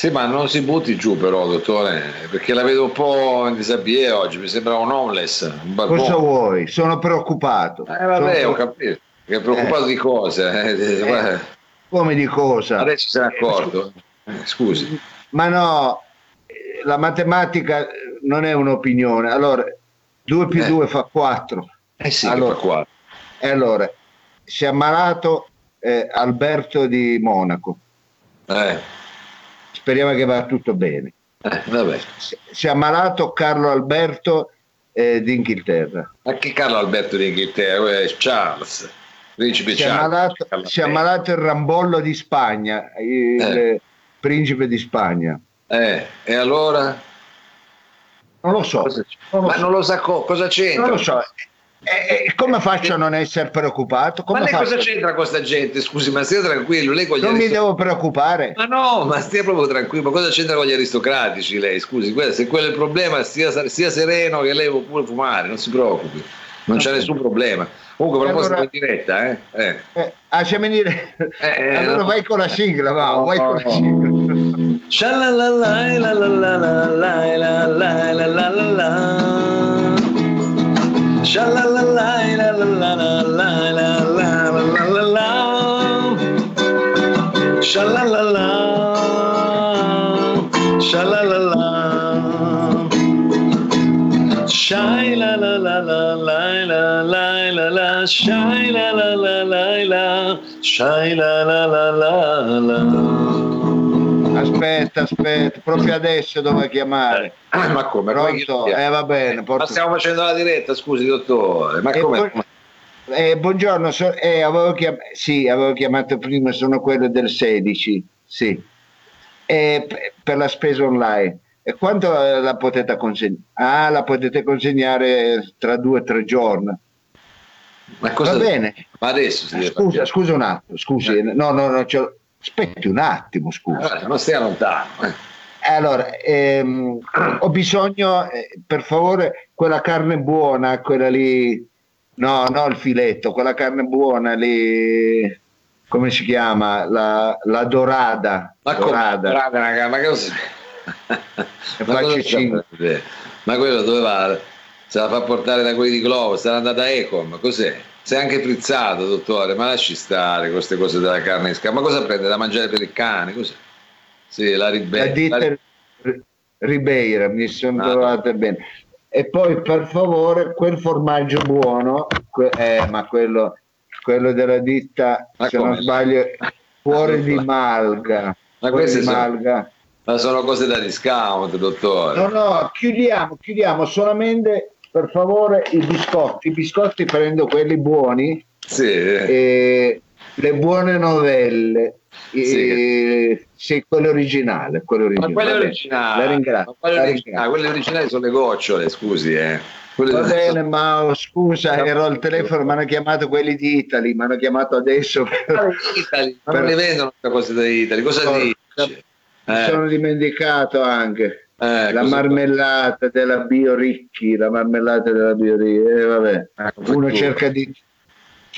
Sì, ma non si butti giù però, dottore, perché la vedo un po' in disabile oggi, mi sembra un homeless. Un cosa vuoi? Sono preoccupato. Eh vabbè, Sono ho capito. È preoccupato eh. di cosa? Eh, eh, come di cosa? Adesso è accorto. Eh, scusi. Ma no, la matematica non è un'opinione. Allora, 2 più 2 fa 4. Eh sì, allora, fa 4. E allora, si è ammalato Alberto di Monaco. Eh speriamo che va tutto bene. Eh, si è ammalato Carlo Alberto eh, d'Inghilterra. Ma che Carlo Alberto d'Inghilterra? Eh, Charles, principe si Charles. È ammalato, si è ammalato il Rambollo di Spagna, il eh. principe di Spagna. Eh, e allora? Non lo so. Non lo Ma so. non lo sa co- cosa c'entra? Non lo so. E, e come faccio a non essere preoccupato? Come ma lei faccio? cosa c'entra con questa gente? Scusi, ma stia tranquillo. Lei non mi devo preoccupare. Ma no, ma stia proprio tranquillo. Ma cosa c'entra con gli aristocratici lei? Scusi, se quello è il problema, stia, stia sereno che lei può pure fumare, non si preoccupi. Non c'è nessun problema. Comunque, però allora, in diretta, eh? eh. eh ah, siamo in diretta. Eh, eh, allora no. vai con la sigla, va, no, vai con la sigla. Sha la la la la la la la la la la la la Sha la la la Sha la la la Shy la la la la la la la la la Shy la la la la la Shy la la la la la Aspetta, aspetta, proprio adesso dove chiamare. Ah, ma come? Pronto? Eh, va bene. Porto... Ma stiamo facendo la diretta, scusi dottore. Ma come? Eh, buongiorno, so, eh, avevo, chiam... sì, avevo chiamato prima, sono quello del 16, sì. Eh, per la spesa online. E quando la potete consegnare? Ah, la potete consegnare tra due o tre giorni. Ma cosa... Va bene. Ma adesso scusa, scusa un attimo, scusi, eh. no, no, no, Aspetti un attimo, scusa. Allora, non stia lontano. Eh. Allora, ehm, ho bisogno, eh, per favore, quella carne buona, quella lì, no, no il filetto, quella carne buona lì, come si chiama? La, la dorada. Ma dorada. dorada ma che cosa... ma, cosa ma quello dove va? Se la fa portare da quelli di Globo, sarà andata a Ecom, cos'è? Sei anche frizzato, dottore, ma lasci stare queste cose della carne in scatola. Ma cosa prende da mangiare per il cane? Cos'è? Sì, la Ribeira. La Ribeira, mi sono ah, trovate bene. E poi per favore quel formaggio buono, eh, ma quello, quello della ditta, ma se come? non sbaglio, fuori di Malga. Ma queste di Malga. Sono, ma sono cose da discount, dottore. No, no, chiudiamo, chiudiamo solamente per favore i biscotti, i biscotti prendo quelli buoni, sì. e le buone novelle, sì. Sì, quello originale, quello originale. Ma quello originale, la ringrazio, quello originale. quelle originali sono le gocciole, scusi, eh. Quelle Va bene, ma oh, scusa, ero al telefono, mi hanno chiamato quelli di Italy, mi hanno chiamato adesso. Per... Italy, ma non le vendono queste cose di Italy, cosa dici? Mi eh. sono dimenticato anche. Eh, la marmellata della Bioricchi, la marmellata della Bioricchi, eh, vabbè. Ecco, uno, cerca di,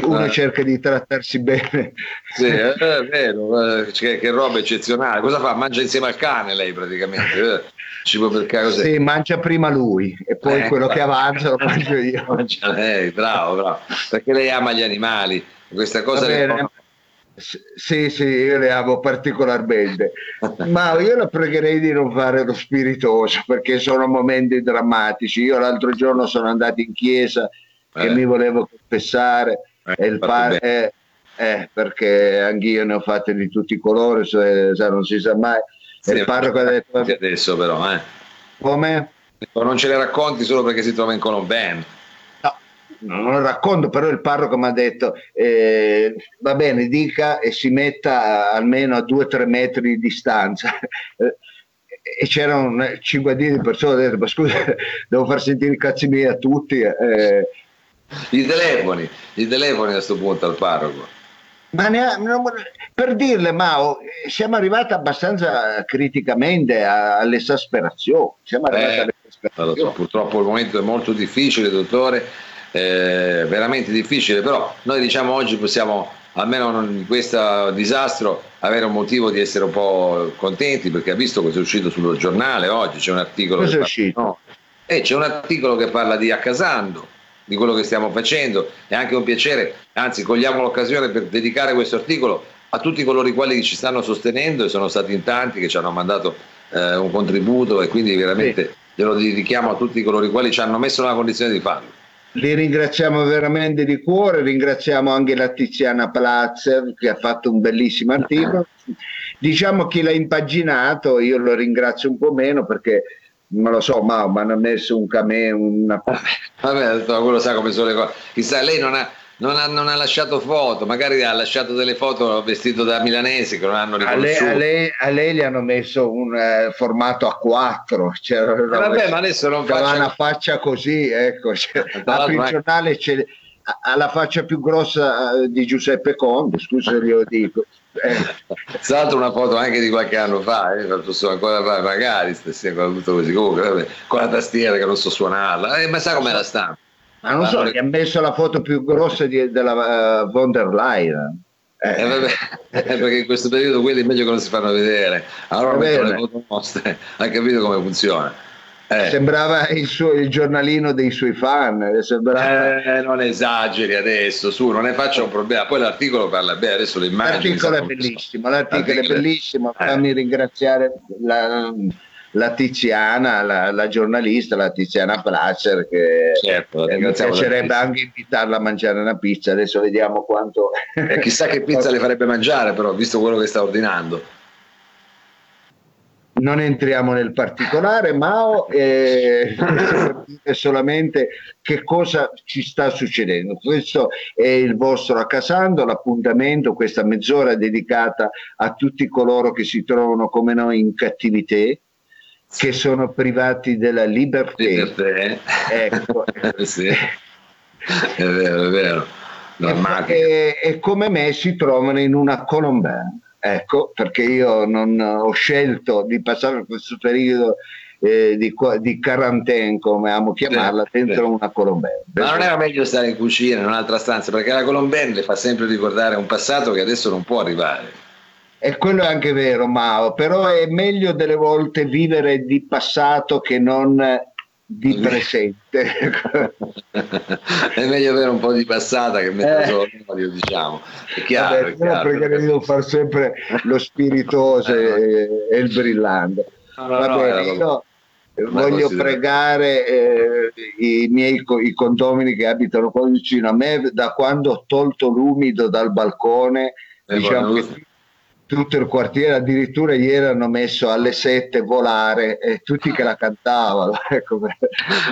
uno eh. cerca di trattarsi bene. Sì, è vero, eh, che, che, roba eccezionale. Cosa fa? Mangia insieme al cane lei praticamente. Eh, cibo per cos'è? Sì, mangia prima lui e poi eh, quello che avanza lo mangio io. Mangia lei, bravo, bravo. Perché lei ama gli animali. Questa cosa... Le... Sì, sì, io le amo particolarmente, ma io la pregherei di non fare lo spiritoso perché sono momenti drammatici. Io l'altro giorno sono andato in chiesa eh. e mi volevo confessare eh, e il padre, eh, eh, perché anch'io ne ho fatte di tutti i colori, se, se non si sa mai. Sì, il parroco ha detto... Adesso però, eh. Come? Non ce le racconti solo perché si trova in Colomben non lo racconto, però il parroco mi ha detto eh, va bene, dica e si metta almeno a 2-3 metri di distanza. e c'erano cinquantina di persone, ho detto ma scusa, devo far sentire i cazzi miei a tutti. Eh. I telefoni, i telefoni a questo punto al parroco. Ma ha, non, per dirle, Mao, siamo arrivati abbastanza criticamente all'esasperazione. Siamo arrivati eh, all'esasperazione. Purtroppo il momento è molto difficile, dottore eh, veramente difficile, però noi diciamo oggi possiamo almeno in questo disastro avere un motivo di essere un po' contenti perché ha visto cosa è uscito sul giornale oggi, c'è un articolo, cosa è uscito? No, eh, c'è un articolo che parla di Accasando, di quello che stiamo facendo, è anche un piacere, anzi cogliamo l'occasione per dedicare questo articolo a tutti coloro i quali ci stanno sostenendo e sono stati in tanti che ci hanno mandato eh, un contributo e quindi veramente sì. glielo dedichiamo a tutti coloro i quali ci hanno messo nella condizione di farlo. Li ringraziamo veramente di cuore, ringraziamo anche la Tiziana Plazer che ha fatto un bellissimo articolo. Diciamo chi l'ha impaginato, io lo ringrazio un po' meno perché non lo so, ma mi hanno messo un camè, una... Vabbè, quello sa come sono le cose. Chissà, lei non ha, non ha, non ha, lasciato foto, magari ha lasciato delle foto vestito da milanesi che non hanno riconosciuto. A lei, a lei, a lei gli hanno messo un eh, formato A4, cioè, eh, vabbè, ma adesso non faccia... una faccia così, ecco, cioè, apri il giornale c'è ha la faccia più grossa eh, di Giuseppe Conte, scusa glielo dico. Eh. Tra l'altro una foto anche di qualche anno fa, eh, ancora fa, magari stessi ancora tutto così, comunque vabbè, con la tastiera che non so suonarla, eh, ma sa com'è la stampa? Ma non so, gli ha messo la foto più grossa di, della uh, von der Leyen. Eh. Eh, vabbè, perché in questo periodo quelli è meglio che non si fanno vedere. Allora mettono le foto nostre, hai capito come funziona. Eh. Sembrava il, suo, il, giornalino dei suoi fan. Sembrava... Eh, non esageri adesso, su, non ne faccia un problema. Poi l'articolo parla bene, adesso le immagini. L'articolo è bellissimo, l'articolo, l'articolo è bellissimo. Eh. Fammi ringraziare la, la Tiziana, la, la, giornalista, la Tiziana Placer, che certo, eh, mi piacerebbe anche invitarla a mangiare una pizza. Adesso vediamo quanto. Eh, chissà che pizza le farebbe mangiare, però, visto quello che sta ordinando non entriamo nel particolare, Mao, eh, solamente che cosa ci sta succedendo. Questo è il vostro Accasando, l'appuntamento, questa mezz'ora dedicata a tutti coloro che si trovano come noi in cattività, che sono privati della libertà. libertà. Ecco. sì. È vero, è vero. E, e, come me si trovano in una colombana. Ecco, perché io non ho scelto di passare questo periodo eh, di, di quarantena, come amo chiamarla, dentro una colombella. Ma non era meglio stare in cucina, in un'altra stanza, perché la colombella le fa sempre ricordare un passato che adesso non può arrivare. E quello è anche vero, Mao, però è meglio delle volte vivere di passato che non di presente. è meglio avere un po' di passata che mettere eh. solo diciamo. È chiaro. Vabbè, è chiaro perché devo fare sempre lo spiritoso e, e, il brillante. No, no, Va bene, no, io voglio pregare eh, i miei i condomini che abitano qua vicino a me da quando ho tolto l'umido dal balcone. Eh, diciamo che tutto il quartiere, addirittura ieri hanno messo alle sette volare e tutti che la cantavano. Ecco.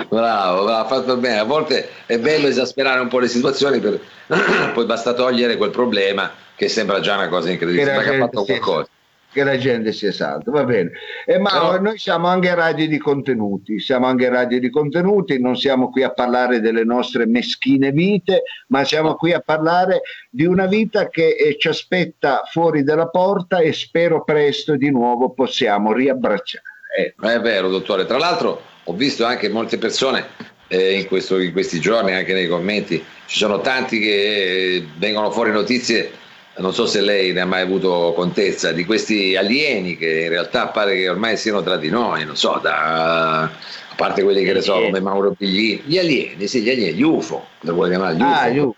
Bravo, ha fatto bene. A volte è bello esasperare un po' le situazioni, per... poi basta togliere quel problema che sembra già una cosa incredibile, ma che ha fatto qualcosa che la gente sia salta, va bene. E ma no. noi siamo anche radio di contenuti, siamo anche radio di contenuti, non siamo qui a parlare delle nostre meschine vite, ma siamo qui a parlare di una vita che eh, ci aspetta fuori dalla porta e spero presto di nuovo possiamo riabbracciare. Eh. È vero, dottore. Tra l'altro ho visto anche molte persone eh, in, questo, in, questi giorni, anche nei commenti, ci sono tanti che eh, vengono fuori notizie non so se lei ne ha mai avuto contezza di questi alieni che in realtà pare che ormai siano tra di noi, non so, da, a parte quelli che ne so come Mauro Piglini, gli alieni, sì, gli alieni, gli UFO, le vuoi chiamare? Gli UFO. Ah, gli UFO.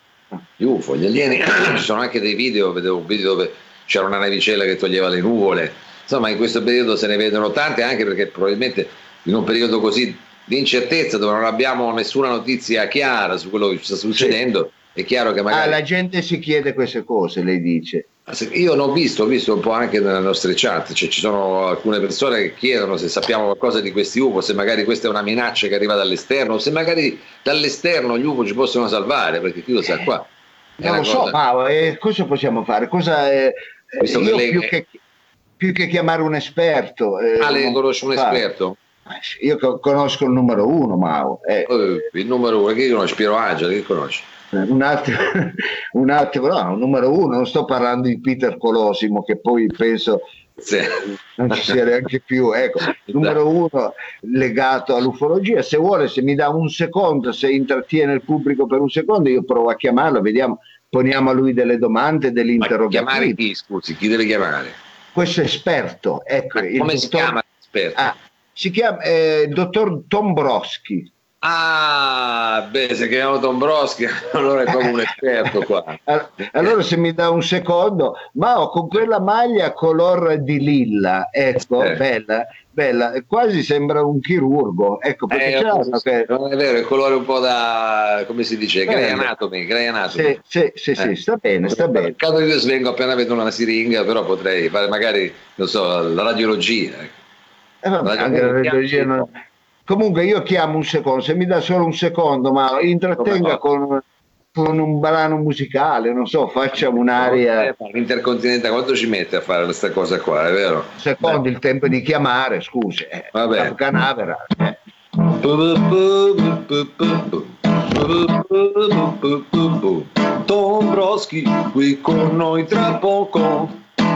Gli UFO, gli alieni, ci sono anche dei video, vedevo un video dove c'era una navicella che toglieva le nuvole, insomma in questo periodo se ne vedono tante anche perché probabilmente in un periodo così di incertezza dove non abbiamo nessuna notizia chiara su quello che ci sta succedendo. Sì è chiaro che magari... Ah, la gente si chiede queste cose, lei dice. Io l'ho visto, ho visto un po' anche nelle nostre chat, cioè ci sono alcune persone che chiedono se sappiamo qualcosa di questi UFO, se magari questa è una minaccia che arriva dall'esterno, se magari dall'esterno gli UFO ci possono salvare, perché chi lo sa qua. Non lo so, ma eh, cosa possiamo fare? Cosa, eh, io che lei... più, che, più, che, chiamare un esperto... Eh, ah, lei conosce un fare. esperto? Io conosco il numero uno, Mao. Eh. Oh, il numero uno, chi conosce? Piero Angelo, chi conosce? Un attimo, un attimo, no, numero uno, non sto parlando di Peter Colosimo che poi penso sì. non ci sia neanche più, ecco, numero uno legato all'ufologia, se vuole, se mi dà un secondo, se intrattiene il pubblico per un secondo, io provo a chiamarlo, vediamo poniamo a lui delle domande, delle interrogativi. chiamare chi, scusi, chi deve chiamare? Questo esperto, ecco. come dottor... si chiama l'esperto? Ah, si chiama eh, il dottor Tombroschi. Ah, beh, se chiamiamo Tombroschi, allora è come un esperto qua. allora se mi dà un secondo, ma ho con quella maglia color di lilla, ecco, eh. bella, bella, quasi sembra un chirurgo, ecco, perché eh, c'è che... Non è vero, il colore un po' da, come si dice, Grey Anatomy, Grey Anatomy. Sì, sì, sì, eh. sta bene, sta bene. Caso io svengo appena vedo una siringa, però potrei fare magari, non so, la radiologia. Ecco. Eh, vabbè, anche la radiologia non Comunque io chiamo un secondo, se mi dà solo un secondo, ma intrattenga con, con, un brano musicale, non so, facciamo un'aria. L'intercontinente quanto ci mette a fare questa cosa qua, è vero? Secondo Beh. il tempo di chiamare, scusi, eh, Vabbè. Canavera. Eh. Tom Broschi qui con noi tra poco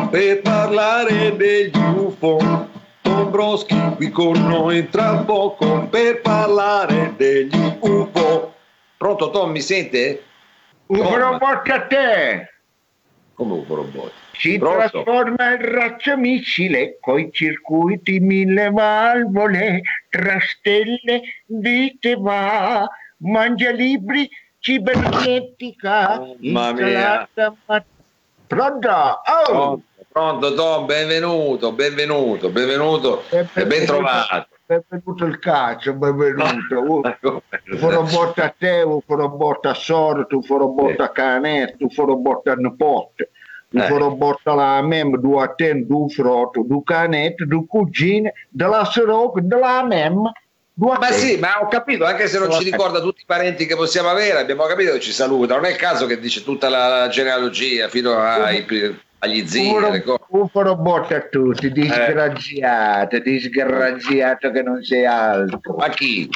per parlare degli UFO Dombrowski qui con noi tra poco per parlare degli UFO. Pronto Tom, mi sente? UFO robot a te! Come UFO robot? Si Pronto? trasforma in razza missile coi circuiti mille valvole, tra stelle, vite va, mangia libri, cibernetica, Mamma mia. Pronto? Oh! Pronto? Pronto Tom, benvenuto, benvenuto, benvenuto e ben trovato. Benvenuto il calcio, benvenuto. Farò botta a te, farò botta a Soro, tu farò botta a Canetto, tu farò botta a Nipote. Tu eh. farò botta la mem, due a te, due frotto, due canette, due cugine, della Soroc, della mem. Ma sì, ma ho capito, anche se non ci ricorda tutti i parenti che possiamo avere, abbiamo capito che ci saluta. Non è il caso che dice tutta la genealogia fino ai agli zii. Un robot a tutti, disgraziato, eh. disgraziato che non sei altro. Ma chi?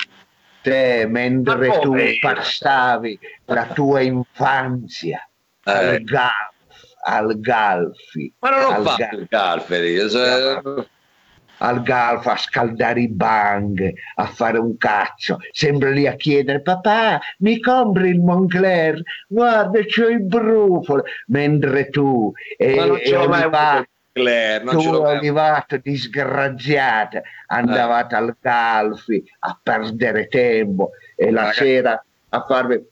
Te, mentre tu passavi la tua infanzia eh. al Galf, al Galfi. Ma non ho fatto il Galferi, cioè al golf a scaldare i bang, a fare un cazzo, sempre lì a chiedere papà mi compri il Moncler, guarda c'ho i brufoli, mentre tu e, Ma non avuto Claire, non tu arrivato disgraziata andavate eh. al Galfi a perdere tempo e la Ragazzi. sera a farvi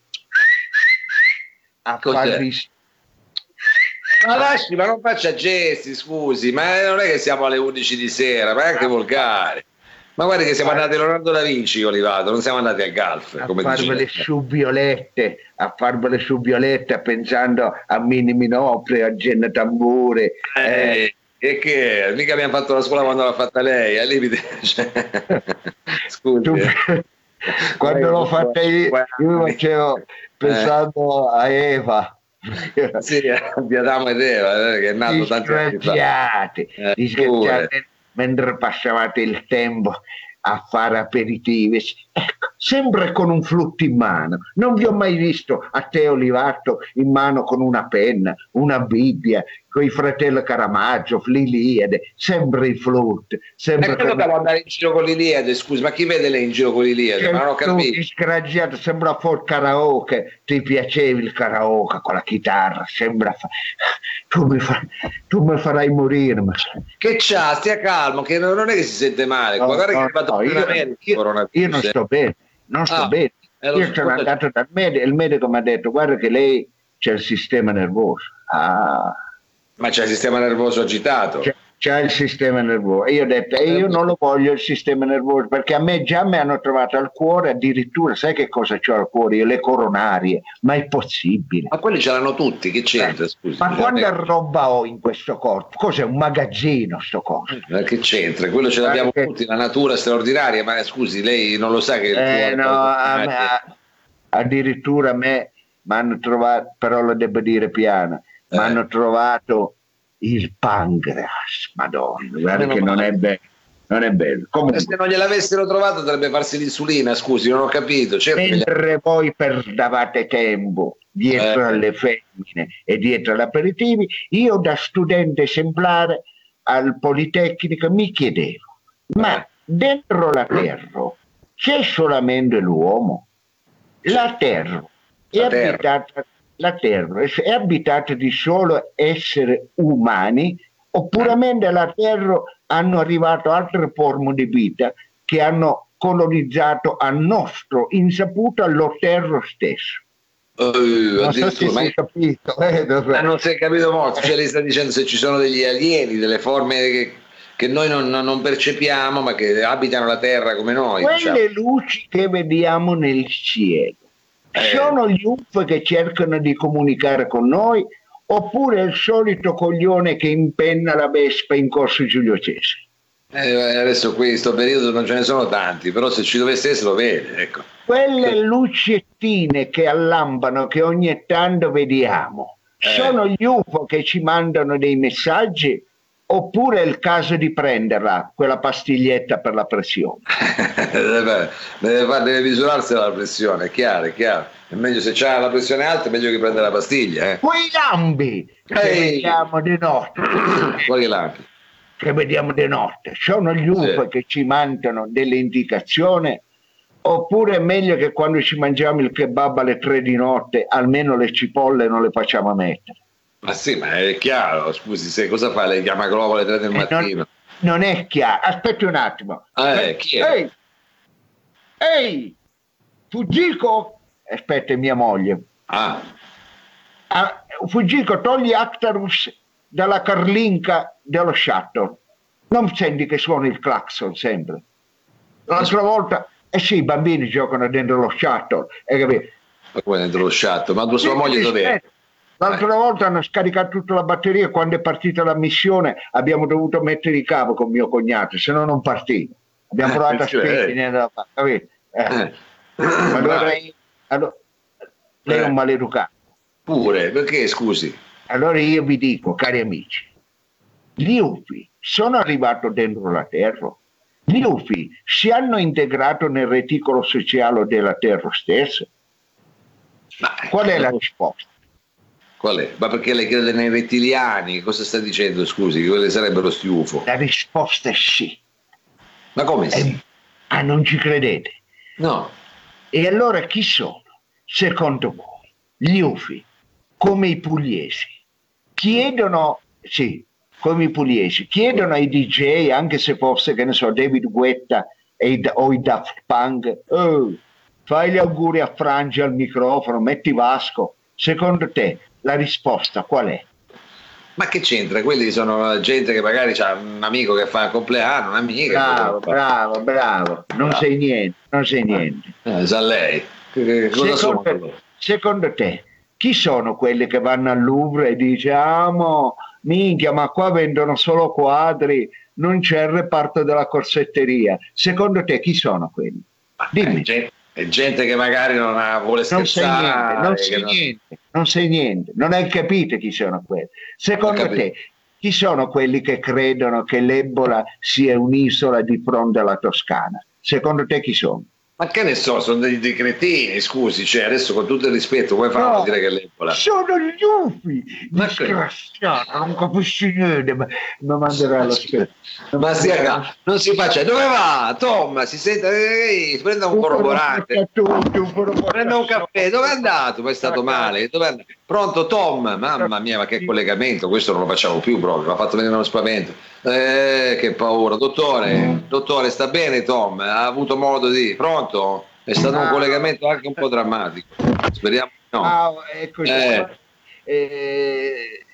a farvi ma lasci, ma non faccia gesti, scusi, ma non è che siamo alle 11 di sera, ma è anche volgare. Ma guardi che siamo andati a Leonardo da Vinci, Olivato, non siamo andati al golf. A farvele su violette, a farvele su violette pensando a Mini Minopre, a Genna Tambure. Eh, eh. E che mica abbiamo fatto la scuola quando l'ha fatta lei, al limite. Cioè, scusi. Tu, quando l'ho fatta io, io facevo pensando a Eva sì, di Adamo ed Eva, che è nato tanti anni fa. Eh, mentre passavate il tempo a fare aperitivi, ecco, sempre con un flutto in mano. Non vi ho mai visto a te Olivato in mano con una penna, una Bibbia, con i fratelli Caramaggio, l'Iliade, sempre il flute. Sempre quello che andare in giro con l'Iliade, scusa, ma chi vede lei in giro con l'Iliade? Ma non ho capito. Disgraziato, sembra fuori karaoke, ti piaceva il karaoke con la chitarra, sembra... Fa... Tu, mi fa... tu mi farai morire. Ma... Che c'ha, stia calmo, che non è che si sente male, no, guarda no, che è arrivato no, io, io, io non sto bene, non sto ah, bene. Io sono andato dal medico, il medico mi ha detto guarda che lei c'è il sistema nervoso. Ah ma c'è il sistema nervoso agitato. C'è, c'è il sistema nervoso. E io ho detto, e io non lo voglio il sistema nervoso, perché a me già mi hanno trovato al cuore, addirittura, sai che cosa ho al cuore? Io, le coronarie, ma è possibile. Ma quelli ce l'hanno tutti, che c'entra? Eh, scusi, ma quanta roba ho in questo corpo? Cos'è un magazzino sto corpo? Ma che c'entra? Quello ce l'abbiamo che... tutti, la natura straordinaria, ma scusi, lei non lo sa che... Eh, no, a me, addirittura a me mi hanno trovato, però lo devo dire piano, mi eh. hanno trovato il pancreas, madonna, guarda che non è bello. Non è bello. Comunque, se non gliel'avessero trovato dovrebbe farsi l'insulina, scusi, non ho capito. Certo mentre gli... voi perdavate tempo dietro eh. alle femmine e dietro agli aperitivi, io da studente esemplare al Politecnico mi chiedevo, ma eh. dentro la Terra c'è solamente l'uomo? La Terra è abitata la Terra è abitata di solo esseri umani oppure la Terra hanno arrivato altre forme di vita che hanno colonizzato a nostro insaputo lo Terra stesso. Uh, non so se mai... capito. Eh, ma non si è capito molto, cioè lei sta dicendo se ci sono degli alieni, delle forme che, che noi non, non, percepiamo ma che abitano la Terra come noi. Quelle diciamo. luci che vediamo nel cielo eh. Sono gli UFO che cercano di comunicare con noi oppure il solito coglione che impenna la Vespa in corso Giulio Cesare? Eh, adesso qui in questo periodo non ce ne sono tanti, però se ci dovesse essere lo vede. Ecco. Quelle lucettine che allampano, che ogni tanto vediamo, eh. sono gli UFO che ci mandano dei messaggi oppure è il caso di prenderla, quella pastiglietta per la pressione? deve, deve, deve misurarsi la pressione, è chiaro, è chiaro. È meglio se c'ha la pressione alta, è meglio che prenda la pastiglia. Eh. Quei lampi che vediamo di notte. Quali lampi? Che vediamo di notte. Sono gli UFO sì. che ci mandano delle indicazioni oppure è meglio che quando ci mangiamo il kebab alle tre di notte almeno le cipolle non le facciamo mettere? Ma sì, ma è chiaro, scusi, se cosa fa? Le chiama Globo alle 3 del eh, mattino? Non, non, è chiaro, aspetti un attimo. Eh, chi è? Ehi, ehi, Fujiko, aspetta, è mia moglie. Ah. ah Fujiko, togli Actarus dalla carlinca dello shuttle. Non senti che suona il clacson sempre. L'altra volta, eh sì, i bambini giocano dentro lo shuttle, hai capito? Ma come dentro lo shuttle? Ma tua sua moglie dov'è? L'altra volta hanno scaricato tutta la batteria e quando è partita la missione abbiamo dovuto mettere i capo con mio cognato, se no non partiva. Abbiamo eh, provato a spegnere, eh. eh. Allora, lei, allora, lei è un maleducato. Pure, perché scusi? Allora io vi dico, cari amici, gli UFI sono arrivati dentro la Terra? Gli UFI si hanno integrato nel reticolo sociale della Terra stessa? Qual è la risposta? Qual è? Ma perché lei crede nei rettiliani? Cosa sta dicendo, scusi? Che quelli sarebbero sti UFO? La risposta è sì. Ma come sì? Eh, ah, non ci credete? No. E allora chi sono, secondo voi, gli UFI, come i pugliesi? Chiedono, sì, come i pugliesi, chiedono ai DJ, anche se fosse, che ne so, David Guetta i, o i Daft Punk, oh, fai gli auguri a Frangi al microfono, metti Vasco. Secondo te la risposta qual è? Ma che c'entra? Quelli sono gente che magari ha un amico che fa il compleanno, un'amica. Bravo, bravo, bravo. Non bravo. sei niente, non sei niente. Eh, sa lei. Cosa secondo, sono? secondo te, chi sono quelli che vanno al Louvre e ah, minchia, ma qua vendono solo quadri, non c'è il reparto della corsetteria. Secondo te chi sono quelli? Dimmi. Gente, è gente che magari non ha, vuole scherzare. Non sai niente, non sai niente, non sai niente, non hai capito chi sono quelli. Secondo te, chi sono quelli che credono che l'Ebola sia un'isola di fronte alla Toscana? Secondo te chi sono? Ma che ne so, sono dei, dei cretini, scusi, cioè adesso con tutto il rispetto, come fanno no, a dire che l'Ebola? Sono gli UFI, disgraziato, non capisci niente, ma, ma manderà lo spetto. Ma si acca, non si faccia, dove va? Tom, si sente, ehi, prenda un, un corroborante, prenda un caffè, dove è andato? Ma è stato male, dove è andato? Pronto Tom, mamma mia, ma che collegamento, questo non lo facciamo più proprio, mi ha fatto venire uno spavento. Eh, che paura, dottore, dottore, sta bene Tom? Ha avuto modo di... Pronto? È stato un collegamento anche un po' drammatico. Speriamo di no. Ah, eccoci. Eh. Eh,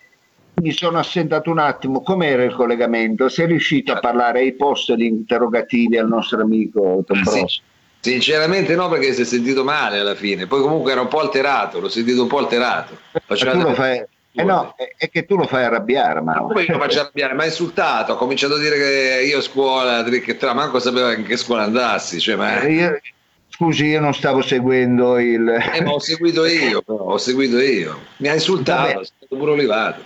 mi sono assentato un attimo. Com'era il collegamento? Sei riuscito a parlare? Hai posto gli interrogativi al nostro amico Tom ah, sì. Sinceramente no, perché si è sentito male alla fine. Poi comunque era un po' alterato, l'ho sentito un po' alterato. tu lo fai, eh no, è, che tu lo fai arrabbiare, ma... Come io lo faccio arrabbiare? Ma è insultato, ha cominciato a dire che io a scuola, che tra manco sapeva in che scuola andassi. Cioè, ma... Eh, io, scusi, io non stavo seguendo il... Eh, ma ho seguito io, però, ho seguito io. Mi ha insultato, è stato pure olivato.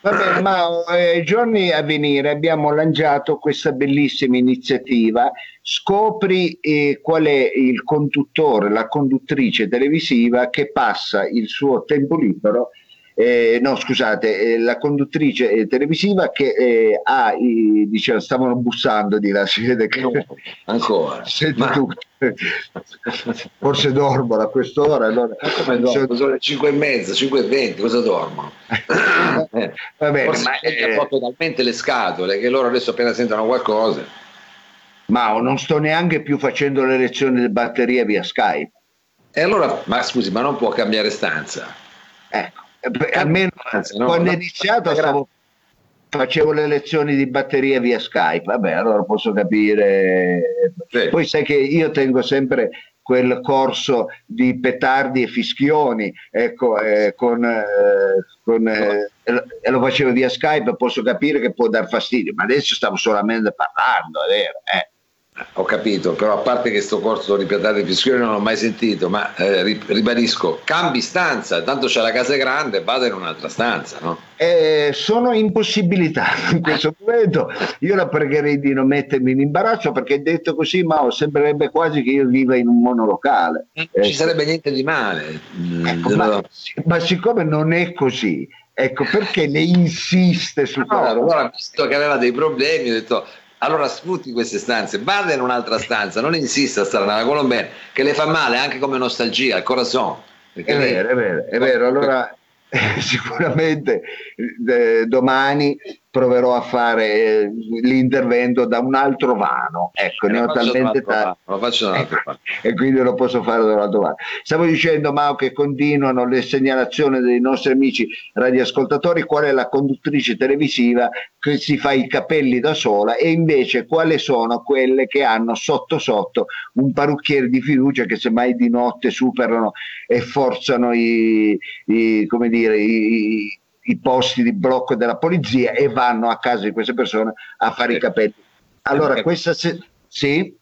Va bene, ma eh, giorni a venire abbiamo lanciato questa bellissima iniziativa. Scopri eh, qual è il conduttore, la conduttrice televisiva che passa il suo tempo libero eh, no scusate, eh, la conduttrice eh, televisiva che eh, ha, i, diciamo, stavano bussando di là, si vede che... No, ancora. Ma... Forse dormono a quest'ora. Allora, come dormono? Sono le 5 e mezza, 5 e 20, cosa dormono? Va bene, Forse ma è... ha totalmente le scatole, che loro adesso appena sentono qualcosa... Ma non sto neanche più facendo le lezioni delle batterie via Skype. E allora, ma scusi, ma non può cambiare stanza? Ecco, eh, almeno no, quando ho iniziato stavo, facevo le lezioni di batteria via Skype, vabbè, allora posso capire. Sì. Poi sai che io tengo sempre quel corso di petardi e fischioni, ecco, eh, con, eh, con eh, e lo facevo via Skype, posso capire che può dar fastidio, ma adesso stavo solamente parlando, è vero, eh. Ho capito, però a parte che sto corso di piatate fischioni non l'ho mai sentito, ma eh, ribadisco, cambi stanza, tanto c'è la casa grande, vado in un'altra stanza, no? Eh, sono impossibilitato in questo momento, io la pregherei di non mettermi in imbarazzo perché detto così, ma sembrerebbe quasi che io viva in un monolocale. Non ci ecco. sarebbe niente di male. Ecco, ma, ma siccome non è così, Ecco, perché ne insiste su no, Allora, visto che aveva dei problemi, ho detto allora sfrutti queste stanze, vada in un'altra stanza, non insista a stare nella Colombena, che le fa male anche come nostalgia, al corazon. È vero, è vero, è vero. Allora sicuramente eh, domani proverò a fare eh, l'intervento da un altro vano. Ecco, eh, ne ho talmente tanto. Lo faccio da ecco, e quindi lo posso fare da un altro vano. Stavo dicendo, Mao, che continuano le segnalazioni dei nostri amici radioascoltatori, qual è la conduttrice televisiva che si fa i capelli da sola e invece quali sono quelle che hanno sotto sotto un parrucchiere di fiducia che semmai di notte superano e forzano i, i come dire, i, i posti di blocco della polizia e vanno a casa di queste persone a fare i capelli. Allora, questa se- sì.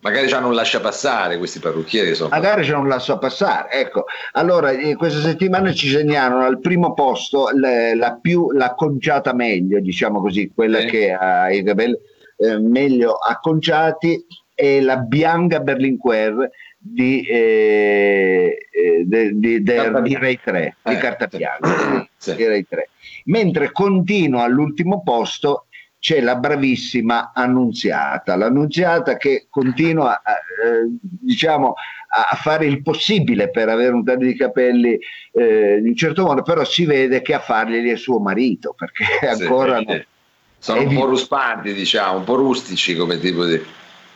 Magari già non lascia passare questi parrucchieri. Sono Magari già non lascia passare. Ecco, allora eh, questa settimana ci segnalano al primo posto le, la più la conciata meglio, diciamo così, quella eh. che ha i capelli eh, meglio acconciati è la Bianca Berlinguer di, eh, eh de, di, de, di Rai 3, di eh, carta bianca, sì. di Rai 3. Mentre continua all'ultimo posto c'è la bravissima Annunziata, l'Annunziata che continua a, eh, diciamo, a fare il possibile per avere un taglio di capelli eh, in un certo modo, però si vede che a farglieli è suo marito, perché ancora... Sì, no, sono un po' ruspanti, diciamo, un po' rustici come tipo di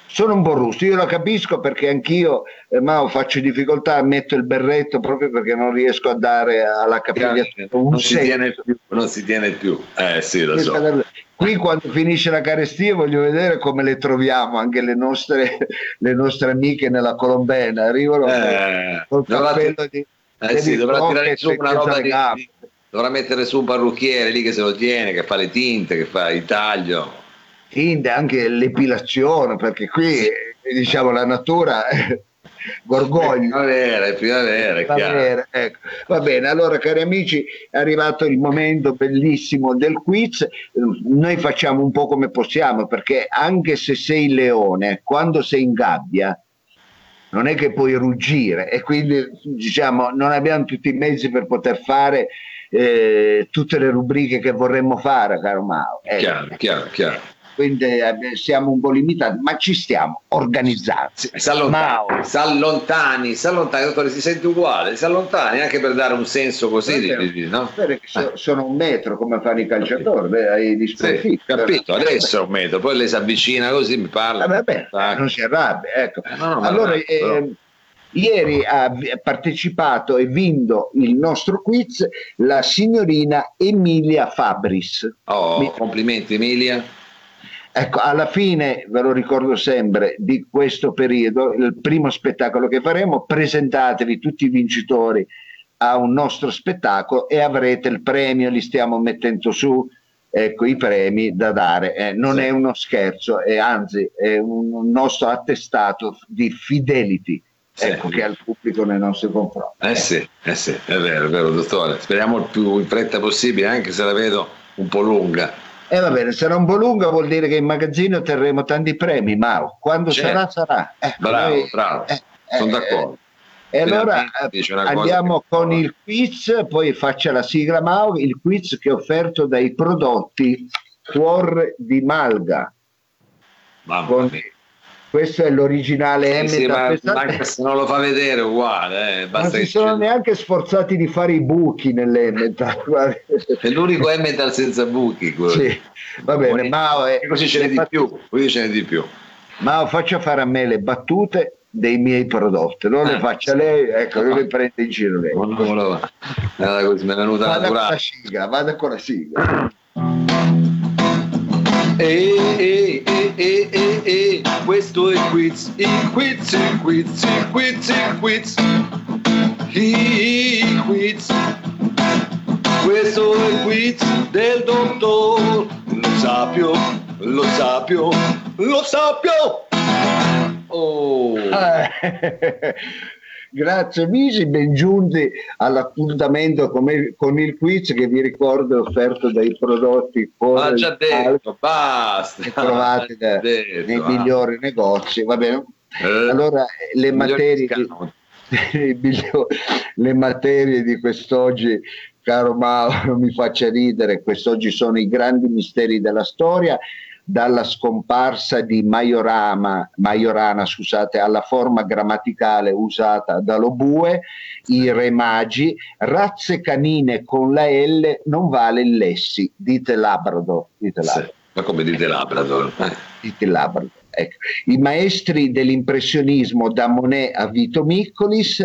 sono un po' rusto, io lo capisco perché anch'io eh, Mao, faccio difficoltà, metto il berretto proprio perché non riesco a dare alla capigliatura un non si, tiene più, non si tiene più, eh sì lo so. Qui quando finisce la carestia voglio vedere come le troviamo anche le nostre, le nostre amiche nella Colombena, arrivano eh, col cappello di... Eh sì, dovrà tirare su una roba di, di, dovrà mettere su un parrucchiere lì che se lo tiene, che fa le tinte, che fa il taglio tinte anche l'epilazione, perché qui diciamo la natura gorgoglia. Primavera, primavera, primavera ecco. Va bene, allora cari amici, è arrivato il momento bellissimo del quiz. Noi facciamo un po' come possiamo, perché anche se sei leone, quando sei in gabbia, non è che puoi ruggire e quindi diciamo non abbiamo tutti i mezzi per poter fare eh, tutte le rubriche che vorremmo fare, caro Mao. Ecco. Chiaro, chiaro, chiaro quindi eh, siamo un po' limitati, ma ci stiamo organizzando. Si allontani, si allontani, si allontani, dottore, si sente uguale, si allontani anche per dare un senso così, di, di, no? So, sono un metro come fanno i calciatori, beh, hai sì, capito, adesso è un metro, poi lei si avvicina così, mi parla. Eh, vabbè, non si arrabbia, ecco. Eh, no, no, allora, eh, Ieri ha partecipato e vinto il nostro quiz la signorina Emilia Fabris. Oh, Mi... complimenti Emilia. Ecco, alla fine, ve lo ricordo sempre, di questo periodo, il primo spettacolo che faremo, presentatevi tutti i vincitori a un nostro spettacolo e avrete il premio, li stiamo mettendo su, ecco, i premi da dare. Eh, non sì. è uno scherzo, è anzi è un nostro attestato di fidelity. Sì. Ecco, che ha il pubblico nei nostri confronti. Eh sì, eh sì, è vero, è vero, dottore. Speriamo il più in fretta possibile, anche se la vedo un po' lunga. E eh, va bene, sarà un po' lunga, vuol dire che in magazzino terremo tanti premi, ma quando certo. sarà, sarà. Ecco, bravo, noi, bravo, eh, sono eh, d'accordo. E allora andiamo con il quiz, poi faccia la sigla Mao, il quiz che è offerto dai prodotti Cuor di Malga. Mamma con, questo è l'originale M sì, ma, ma se non lo fa vedere uguale eh, non si sono c'è... neanche sforzati di fare i buchi nell'Emmental è l'unico Emmental senza buchi sì. va bene Mao è... così ce n'è di più così ce n'è di più. Mao faccia fare a me le battute dei miei prodotti non ah, le faccia sì. lei ecco non le prende in giro lei. Non, non, mi è venuta vada naturale con la sigla vada con la sigla. E, e, e, e, e, il quiz, il quiz, il quiz, il quiz, il quiz, il quiz. Questo è il quiz del dottor Lo Sapio, Lo Sapio, Lo Sapio. Oh. Grazie amici, ben giunti all'appuntamento con il quiz che vi ricordo è offerto dai prodotti Ma già detto, basta. trovate da, detto, nei ah. migliori negozi. Va bene? Eh, allora le materie, le materie di quest'oggi caro Mao, non mi faccia ridere, quest'oggi sono i grandi misteri della storia dalla scomparsa di Majorama, Majorana scusate, alla forma grammaticale usata dallo Bue, i re magi, razze canine con la L non vale il Lessi, dite Labrador. Dite Labrador. Sì, ma come dite Labrador? Dite Labrador. Ecco. I maestri dell'impressionismo da Monet a Vito Miccolis,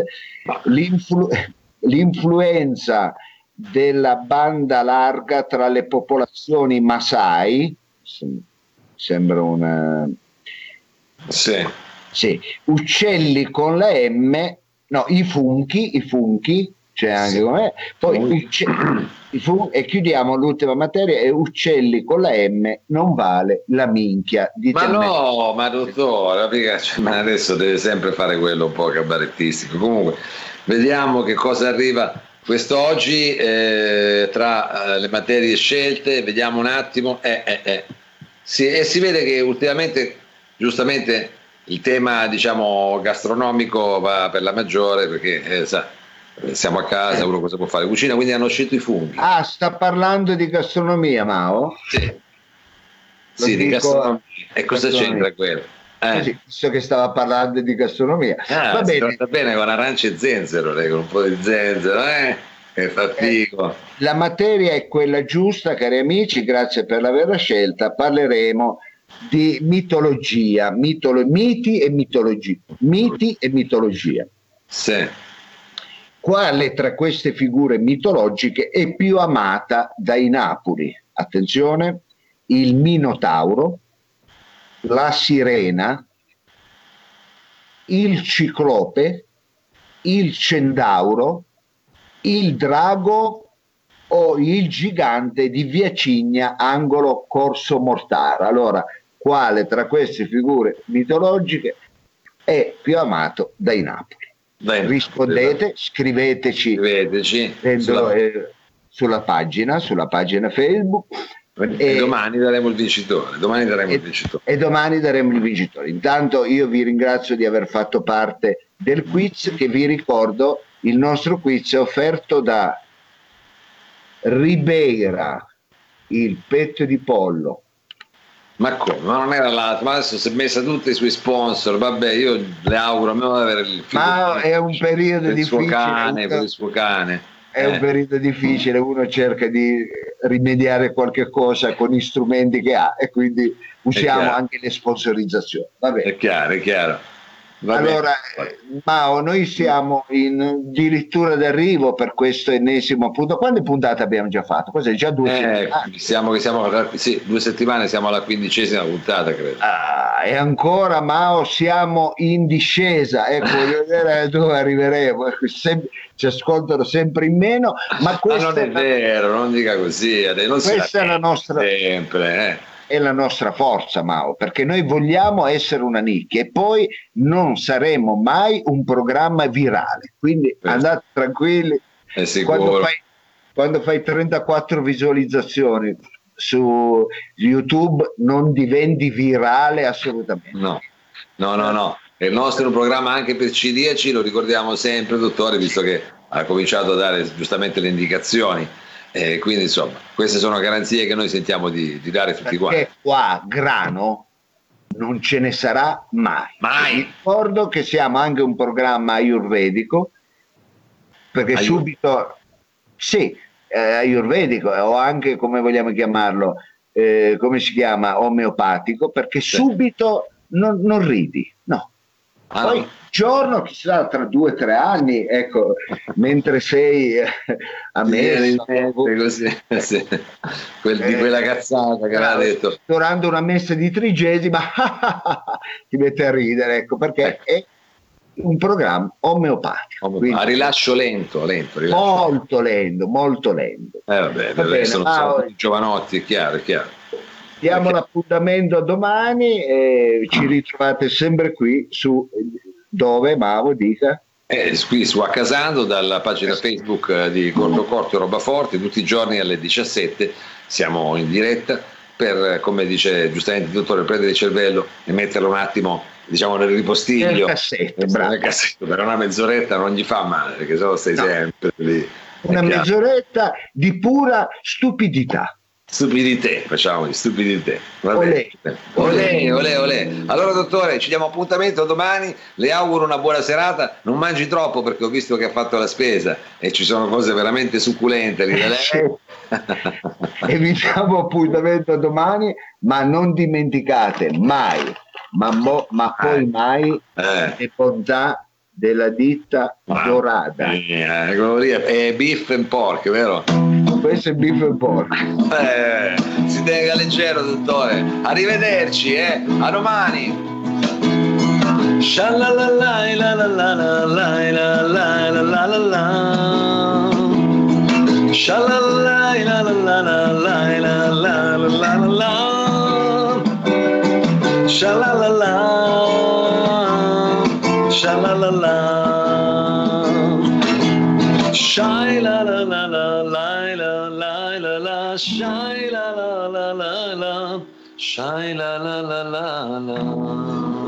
l'influ- l'influenza della banda larga tra le popolazioni Masai, sembra una... Sì. sì. Uccelli con la M, no, i funchi, i funchi, c'è anche sì. come poi ucce- fun- e chiudiamo l'ultima materia e uccelli con la M non vale la minchia di ma no ma dottore cioè, ma adesso deve sempre fare quello un po' cabarettistico comunque vediamo che cosa arriva quest'oggi eh, tra eh, le materie scelte vediamo un attimo eh, Sì, e si vede che ultimamente, giustamente, il tema diciamo, gastronomico va per la maggiore perché eh, sa, siamo a casa, uno cosa può fare? Cucina, quindi hanno scelto i funghi. Ah, sta parlando di gastronomia, Mao? Sì, sì di gastronomia. E cosa gastronomia. c'entra quello? Eh. Così, visto che stava parlando di gastronomia. Ah, Va bene. bene con arance e zenzero, con un po' di zenzero, eh? Che fa eh, la materia è quella giusta, cari amici, grazie per averla scelta. Parleremo di mitologia, mitolo- miti e mitologia. Miti e mitologia. Sì. Quale tra queste figure mitologiche è più amata dai Napoli? Attenzione, il Minotauro, la Sirena, il Ciclope, il Centauro, il drago o il gigante di Via Cigna, angolo Corso Mortara. Allora, quale tra queste figure mitologiche è più amato dai Napoli? Bene, Rispondete, scriveteci, scriveteci sulla... Eh, sulla... pagina, sulla pagina Facebook. E, e, domani daremo il vincitore. Domani daremo e, il vincitore. E domani daremo il vincitore. Intanto io vi ringrazio di aver fatto parte del quiz che vi ricordo il nostro quiz è offerto da Ribeira, il petto di pollo. Ma come? Ma non era l'altro, ma adesso si è messa tutti i suoi sponsor. Vabbè, io le auguro almeno di avere il. Ma è un periodo per difficile. Il suo cane, per il suo cane. È eh. un periodo difficile, uno cerca di rimediare qualche cosa con gli strumenti che ha e quindi usiamo anche le sponsorizzazioni. Vabbè. È chiaro, è chiaro. Va allora, eh, Mao, noi siamo in addirittura d'arrivo per questo ennesimo punto. Quante puntate abbiamo già fatto? Cos'è già due eh, settimane? Siamo, siamo, sì, due settimane, siamo alla quindicesima puntata, credo. Ah, e ancora, Mao, siamo in discesa. Ecco, voglio vedere dove arriveremo. Ecco, sem- ci ascoltano sempre in meno, ma, ma non è, è vero, non dica così. Non questa è la nostra... Sempre, eh è la nostra forza, Mao, perché noi vogliamo essere una nicchia e poi non saremo mai un programma virale. Quindi certo. andate tranquilli. Quando fai, quando fai 34 visualizzazioni su YouTube non diventi virale assolutamente. No, no, no, no. È il nostro programma anche per celiaci, lo ricordiamo sempre, dottore, visto che ha cominciato a dare giustamente le indicazioni. Eh, quindi insomma, queste sono garanzie che noi sentiamo di, di dare tutti quanti. Perché qua grano non ce ne sarà mai. Mai. Vi ricordo che siamo anche un programma ayurvedico, perché Ayur- subito, sì, eh, ayurvedico o anche come vogliamo chiamarlo, eh, come si chiama, omeopatico, perché subito non, non ridi. Ah, Poi no. giorno, chissà, tra due o tre anni, ecco, mentre sei eh, a me, così, sì. Quel- di Eh, quella cazzata che aveva detto. durante una messa di trigesima ti mette a ridere, ecco, perché è un programma omeopatico, quindi A rilascio lento, lento, rilascio. molto lento, molto lento. Eh vabbè, Va bene, sono ah, giovanotti, è chiaro, è chiaro. Diamo Perché- l'appuntamento a domani e ci ritrovate sempre qui su dove Mavo dica Eh, qui su Accasando, dalla pagina Facebook eh, di Corto Corto e Roba Forte, tutti i giorni alle 17 siamo in diretta per, eh, come dice giustamente il dottore, prendere il cervello e metterlo un attimo diciamo nel ripostiglio. nel cassetto. Nel cassetto, per una mezz'oretta non gli fa male, perché sennò stai No. sempre lì. Una mezz'oretta di pura stupidità. Stupidité, facciamo di stupidité. Va Olè. Olè, olè, olè. Allora dottore, ci diamo appuntamento domani, le auguro una buona serata, non mangi troppo perché ho visto che ha fatto la spesa e ci sono cose veramente succulente lì da lei. e vi diamo appuntamento domani, ma non dimenticate mai, ma, mo- ma poi mai Eh. le bontà della ditta dorata. Eh, quello lì è, è beef and pork, vero? Questo è beef and pork. Eh, si tenga leggero, dottore. Arrivederci, eh. A domani. Shalalalai, la la la shalalala. Shai la la la la la la la la la shai la la la la la shai la la la la la